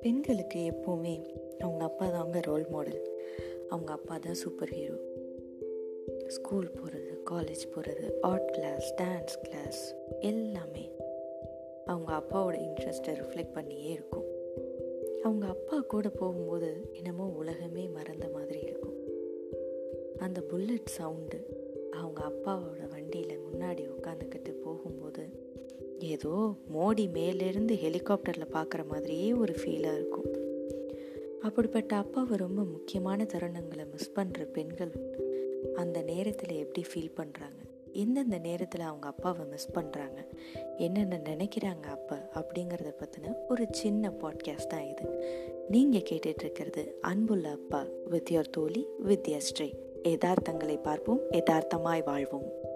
பெண்களுக்கு எப்போவுமே அவங்க அப்பா தாங்க ரோல் மாடல் அவங்க அப்பா தான் சூப்பர் ஹீரோ ஸ்கூல் போகிறது காலேஜ் போகிறது ஆர்ட் கிளாஸ் டான்ஸ் கிளாஸ் எல்லாமே அவங்க அப்பாவோட இன்ட்ரெஸ்ட்டை ரிஃப்ளெக்ட் பண்ணியே இருக்கும். அவங்க அப்பா கூட போகும்போது என்னமோ உலகமே மறந்த மாதிரி இருக்கும். அந்த புல்லட் சவுண்டு அவங்க அப்பாவோட வண்டியில் முன்னாடி உட்காந்துக்கிட்டு ஏதோ மோடி மேலேருந்து ஹெலிகாப்டரில் பார்க்குற மாதிரியே ஒரு ஃபீலாக இருக்கும். அப்படிப்பட்ட அப்பாவை ரொம்ப முக்கியமான தருணங்களை மிஸ் பண்ணுற பெண்கள் அந்த நேரத்தில் எப்படி ஃபீல் பண்ணுறாங்க எந்தெந்த நேரத்தில் அவங்க அப்பாவை மிஸ் பண்ணுறாங்க என்னென்ன நினைக்கிறாங்க அப்பா? அப்படிங்கிறத பற்றின ஒரு சின்ன பாட்காஸ்ட் தான் இது. நீங்கள் கேட்டுட்ருக்கிறது அன்புள்ள அப்பா வித் யோர் தோழி வித்யாஸ்ரீ யதார்த்தங்களை பார்ப்போம் யதார்த்தமாய் வாழ்வோம்.